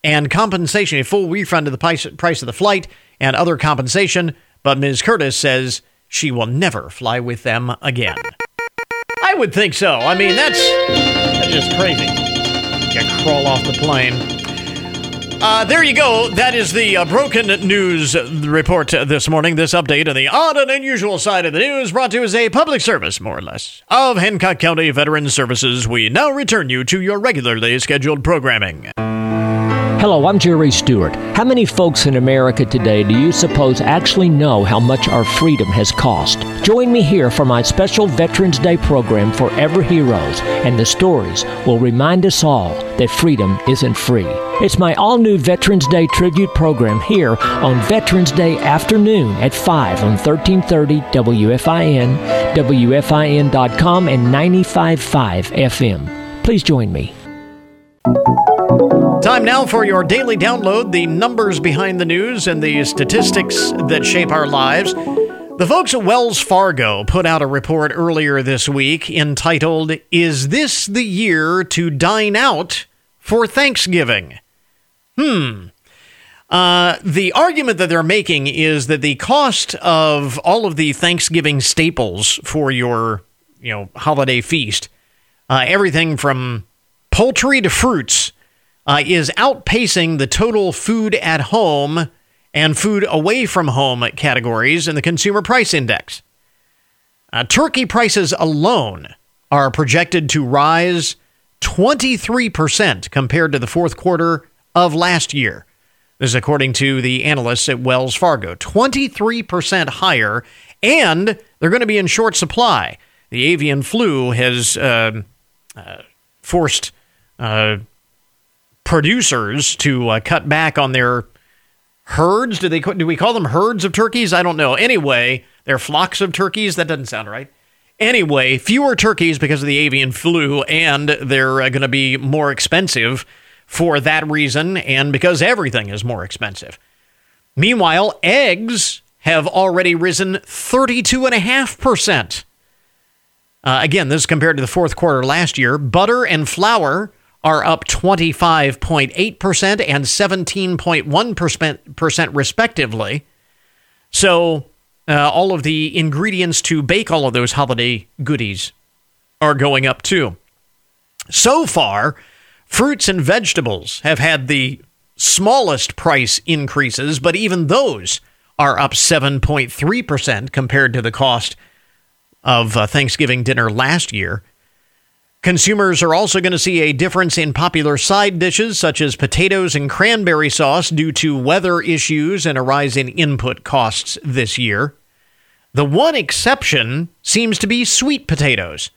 and compensation, a full refund of the price, of the flight and other compensation, but Ms. Curtis says she will never fly with them again. I would think so. I mean, that's, that's just crazy. You crawl off the plane. Uh, there you go. That is the uh, broken news report this morning. This update on the odd and unusual side of the news brought to you as a public service, more or less, of Hancock County Veterans Services. We now return you to your regularly scheduled programming. Hello, I'm Jerry Stewart. How many folks in America today do you suppose actually know how much our freedom has cost? Join me here for my special Veterans Day program, Forever Heroes, and the stories will remind us all that freedom isn't free. It's my all new Veterans Day tribute program here on Veterans Day afternoon at 5 on 1330 WFIN, WFIN.com, and 95.5 FM. Please join me. Time now for your daily download the numbers behind the news and the statistics that shape our lives. The folks at Wells Fargo put out a report earlier this week entitled, Is This the Year to Dine Out for Thanksgiving? Hmm. Uh, the argument that they're making is that the cost of all of the Thanksgiving staples for your, you know, holiday feast, uh, everything from poultry to fruits, uh, is outpacing the total food at home and food away from home categories in the consumer price index. Uh, turkey prices alone are projected to rise 23% compared to the fourth quarter of last year. This is according to the analysts at Wells Fargo. 23% higher, and they're going to be in short supply. The avian flu has uh, uh, forced uh, producers to uh, cut back on their herds. Do they do we call them herds of turkeys? I don't know. Anyway, they're flocks of turkeys. That doesn't sound right. Anyway, fewer turkeys because of the avian flu, and they're uh, going to be more expensive for that reason, and because everything is more expensive. Meanwhile, eggs have already risen 32.5%. Uh, again, this is compared to the fourth quarter last year. Butter and flour are up 25.8% and 17.1% respectively. So, uh, all of the ingredients to bake all of those holiday goodies are going up too. So far, fruits and vegetables have had the smallest price increases, but even those are up 7.3% compared to the cost of uh, Thanksgiving dinner last year. Consumers are also going to see a difference in popular side dishes such as potatoes and cranberry sauce due to weather issues and a rise in input costs this year. The one exception seems to be sweet potatoes.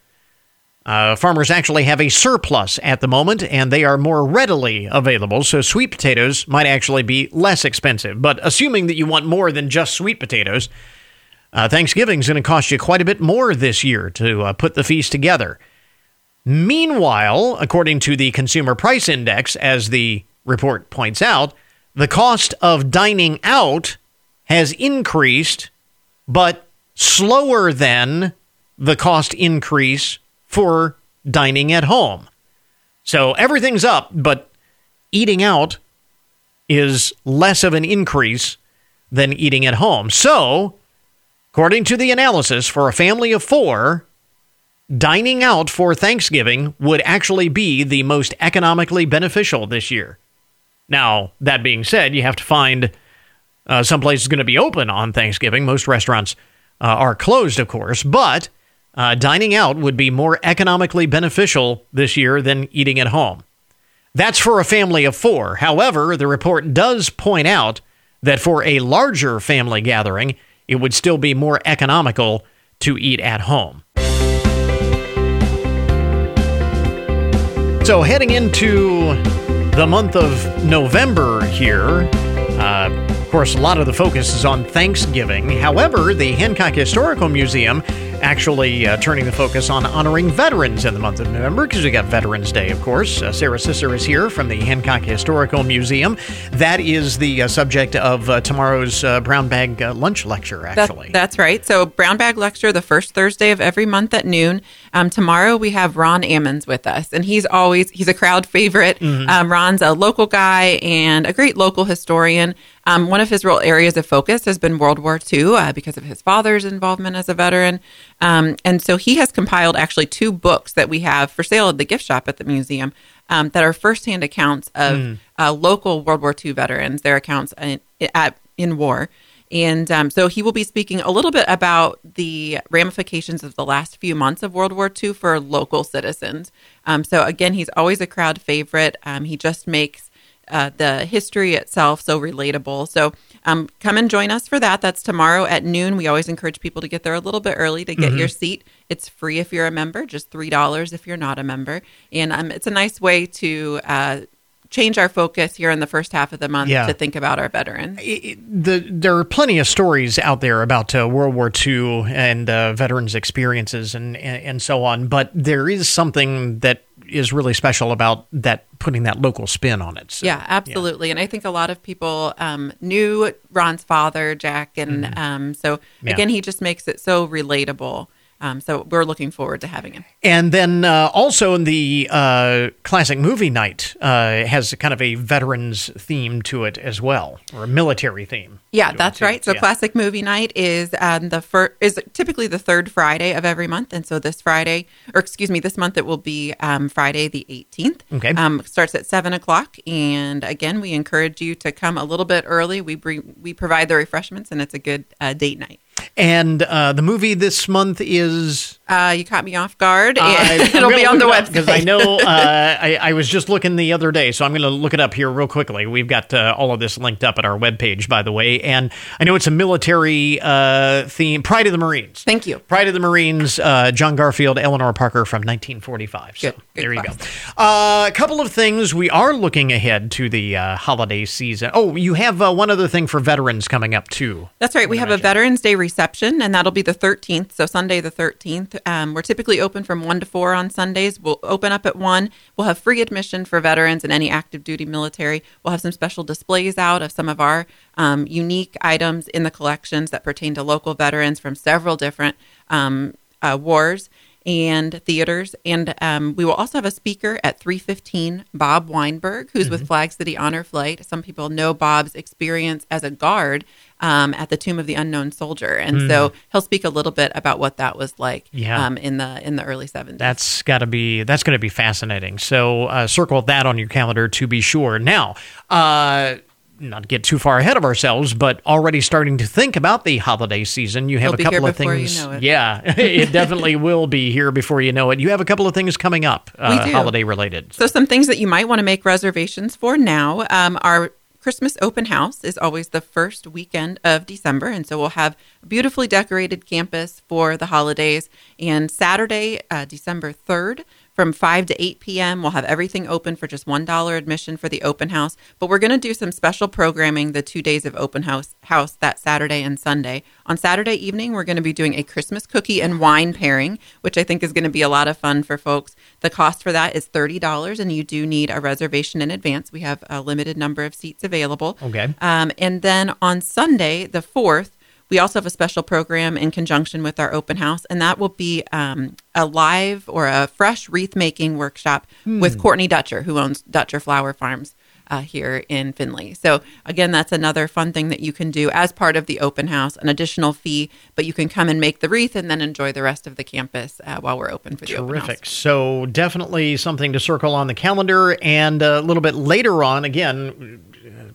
Uh, farmers actually have a surplus at the moment, and they are more readily available, so sweet potatoes might actually be less expensive. But assuming that you want more than just sweet potatoes, uh, Thanksgiving is going to cost you quite a bit more this year to uh, put the feast together. Meanwhile, according to the Consumer Price Index, as the report points out, the cost of dining out has increased, but slower than the cost increase for dining at home. So everything's up, but eating out is less of an increase than eating at home. So, according to the analysis, for a family of four, dining out for Thanksgiving would actually be the most economically beneficial this year. Now, that being said, you have to find uh, some place is going to be open on Thanksgiving. Most restaurants uh, are closed, of course, but uh, dining out would be more economically beneficial this year than eating at home. That's for a family of four. However, the report does point out that for a larger family gathering, it would still be more economical to eat at home. So, heading into the month of November here, uh, of course, a lot of the focus is on Thanksgiving. However, the Hancock Historical Museum actually uh, turning the focus on honoring veterans in the month of November because we got Veterans Day, of course. Uh, Sarah Sisser is here from the Hancock Historical Museum. That is the uh, subject of uh, tomorrow's uh, Brown Bag uh, Lunch Lecture, actually. That, that's right. So, Brown Bag Lecture, the first Thursday of every month at noon. Um, tomorrow we have Ron Ammons with us, and he's always he's a crowd favorite. Mm-hmm. Um, Ron's a local guy and a great local historian. Um, one of his real areas of focus has been World War II uh, because of his father's involvement as a veteran. Um, and so he has compiled actually two books that we have for sale at the gift shop at the museum um, that are firsthand accounts of mm. uh, local World War II veterans, their accounts in, at, in war. And um, so he will be speaking a little bit about the ramifications of the last few months of World War II for local citizens. Um, so, again, he's always a crowd favorite. Um, he just makes uh, the history itself so relatable. So um, come and join us for that. That's tomorrow at noon. We always encourage people to get there a little bit early to get mm-hmm. your seat. It's free if you're a member, just three dollars if you're not a member, and um, it's a nice way to. Uh, change our focus here in the first half of the month yeah. to think about our veterans. It, the, there are plenty of stories out there about uh, World War II and uh, veterans' experiences and, and, and so on, but there is something that is really special about that putting that local spin on it. So, yeah, absolutely. Yeah. And I think a lot of people um, knew Ron's father, Jack, and mm-hmm. um, so again, yeah. he just makes it so relatable. Um, so we're looking forward to having him. And then uh, also in the uh, classic movie night uh, has kind of a veterans theme to it as well, or a military theme. Yeah, that's right. So yeah. classic movie night is um, the first is typically the third Friday of every month, and so this Friday, or excuse me, this month it will be um, Friday the eighteenth. Okay, um, starts at seven o'clock, and again, we encourage you to come a little bit early. We bring we provide the refreshments, and it's a good uh, date night. And uh, the movie this month is. Uh, you caught me off guard. I- It'll be on the website because I know uh, I, I was just looking the other day, so I'm going to look it up here real quickly. We've got uh, all of this linked up at our webpage, by the way, and I know it's a military uh, theme. Pride of the Marines. Thank you. Pride of the Marines. Uh, John Garfield, Eleanor Parker from 1945. So Good, good there you go. class. Uh, a couple of things. We are looking ahead to the uh, holiday season. Oh, you have uh, one other thing for veterans coming up too. That's right. We have a Veterans Day reception, and that'll be the 13th. So Sunday, the 13th. Um, we're typically open from one to four on Sundays. We'll open up at one. We'll have free admission for veterans and any active duty military. We'll have some special displays out of some of our um, unique items in the collections that pertain to local veterans from several different um, uh, wars and theaters. And um, we will also have a speaker at 315, Bob Weinberg, who's with Flag City Honor Flight. Some people know Bob's experience as a guard um, at the Tomb of the Unknown Soldier, and so he'll speak a little bit about what that was like Yeah. um, in the in the early 70s. That's got to be that's going to be fascinating. So uh, circle that on your calendar to be sure. Now, uh, not to get too far ahead of ourselves, but already starting to think about the holiday season. You have It'll a be couple here of before you things. know it. Yeah, it definitely will be here before you know it. You have a couple of things coming up, uh, holiday related. So, some things that you might want to make reservations for now. Um, our Christmas open house is always the first weekend of December. And so, we'll have a beautifully decorated campus for the holidays. And Saturday, uh, December 3rd, from 5 to 8 p.m., we'll have everything open for just $1 admission for the open house. But we're going to do some special programming the two days of open house, house that Saturday and Sunday. On Saturday evening, we're going to be doing a Christmas cookie and wine pairing, which I think is going to be a lot of fun for folks. The cost for that is $30, and you do need a reservation in advance. We have a limited number of seats available. Okay. Um, and then on Sunday, the 4th, we also have a special program in conjunction with our open house, and that will be um, a live or a fresh wreath making workshop with Courtney Dutcher, who owns Dutcher Flower Farms uh, here in Findlay. So, again, that's another fun thing that you can do as part of the open house, an additional fee, but you can come and make the wreath and then enjoy the rest of the campus uh, while we're open for the open house. Terrific. So definitely something to circle on the calendar, and a little bit later on, again,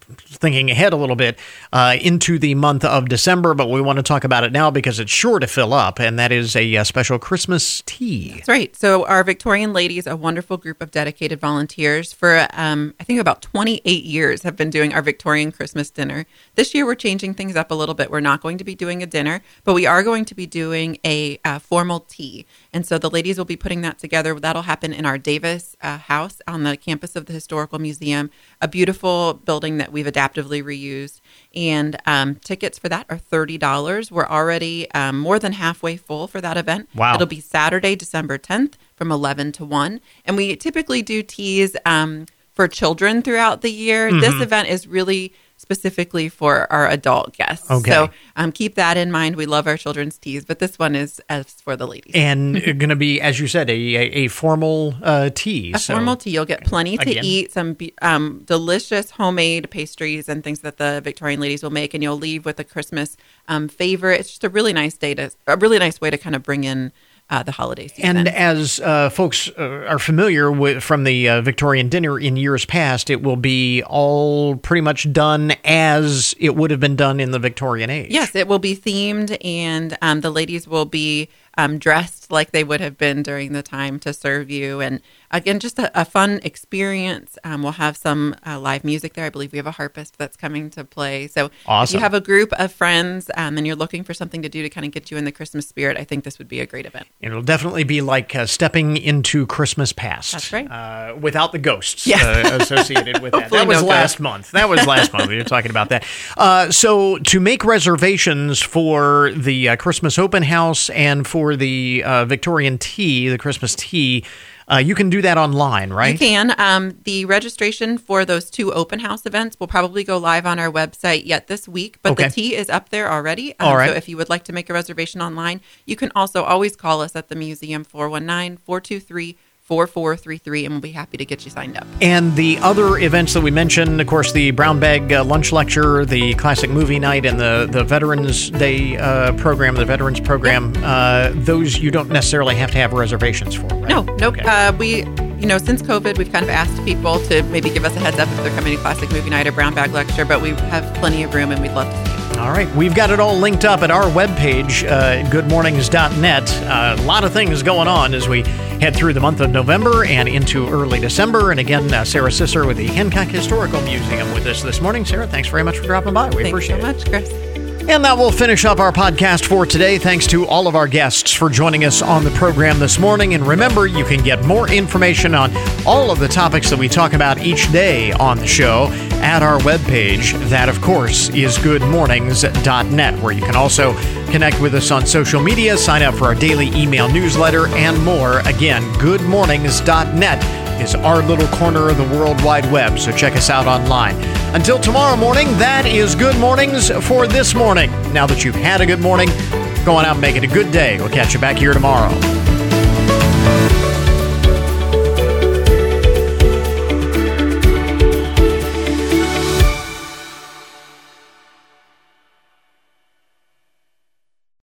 thinking ahead a little bit uh, into the month of December, but we want to talk about it now because it's sure to fill up, and that is a, uh special Christmas tea. That's right. So our Victorian ladies, a wonderful group of dedicated volunteers for um, I think about 28 years have been doing our Victorian Christmas dinner. This year we're changing things up a little bit. We're not going to be doing a dinner, but we are going to be doing a uh, formal tea. And so the ladies will be putting that together. That'll happen in our Davis uh, house on the campus of the Historical Museum, a beautiful building that we've adaptively reused. And um, tickets for that are $30. We're already um, more than halfway full for that event. Wow. It'll be Saturday, December 10th from 11 to 1. And we typically do teas um, for children throughout the year. Mm-hmm. This event is really specifically for our adult guests. Okay. So um, keep that in mind. We love our children's teas, but this one is as for the ladies. And going to be, as you said, a, a, a formal uh, tea. A so- formal tea. You'll get plenty to Again. eat, some um, delicious homemade pastries and things that the Victorian ladies will make, and you'll leave with a Christmas um, favorite. It's just a really nice day to, a really nice way to kind of bring in uh, the holiday season. And as uh, folks uh, are familiar with from the uh, Victorian dinner in years past, it will be all pretty much done as it would have been done in the Victorian age. Yes, it will be themed, and um, the ladies will be um, dressed like they would have been during the time to serve you. And again, just a, a fun experience. Um, we'll have some uh, live music there. I believe we have a harpist that's coming to play. So, if you have a group of friends um, and you're looking for something to do to kind of get you in the Christmas spirit, I think this would be a great event. It'll definitely be like uh, stepping into Christmas past. That's right. Uh, without the ghosts Yes. uh, associated with that. That was no last ghosts. month. That was last month. We were talking about that. Uh, so to make reservations for the uh, Christmas open house and for the uh, Victorian tea, the Christmas tea, uh, you can do that online, right? You can. Um, the registration for those two open house events will probably go live on our website yet this week, but Okay. the tea is up there already. Um, All right. So if you would like to make a reservation online, you can also always call us at the museum 419 423 4433 and we'll be happy to get you signed up. And the other events that we mentioned, of course, the Brown Bag uh, Lunch Lecture, the Classic Movie Night, and the, the Veterans Day uh, program, the Veterans Program, uh, those you don't necessarily have to have reservations for, right? No, nope. Okay. Uh, we, you know, since COVID, we've kind of asked people to maybe give us a heads up if they're coming to Classic Movie Night or Brown Bag Lecture, but we have plenty of room and we'd love to see you. All right, we've got it all linked up at our webpage, uh, goodmornings.net. Uh, a lot of things going on as we head through the month of November and into early December. And again, uh, Sarah Sisser with the Hancock Historical Museum with us this morning. Sarah, thanks very much for dropping by. We Thanks appreciate so it. much, Chris. And that will finish up our podcast for today. Thanks to all of our guests for joining us on the program this morning. And remember, you can get more information on all of the topics that we talk about each day on the show at our webpage. That, of course, is goodmornings.net, where you can also connect with us on social media, sign up for our daily email newsletter, and more. Again, goodmornings.net is our little corner of the World Wide Web, so check us out online. Until tomorrow morning, that is Good Mornings for this morning. Now that you've had a good morning, go on out and make it a good day. We'll catch you back here tomorrow.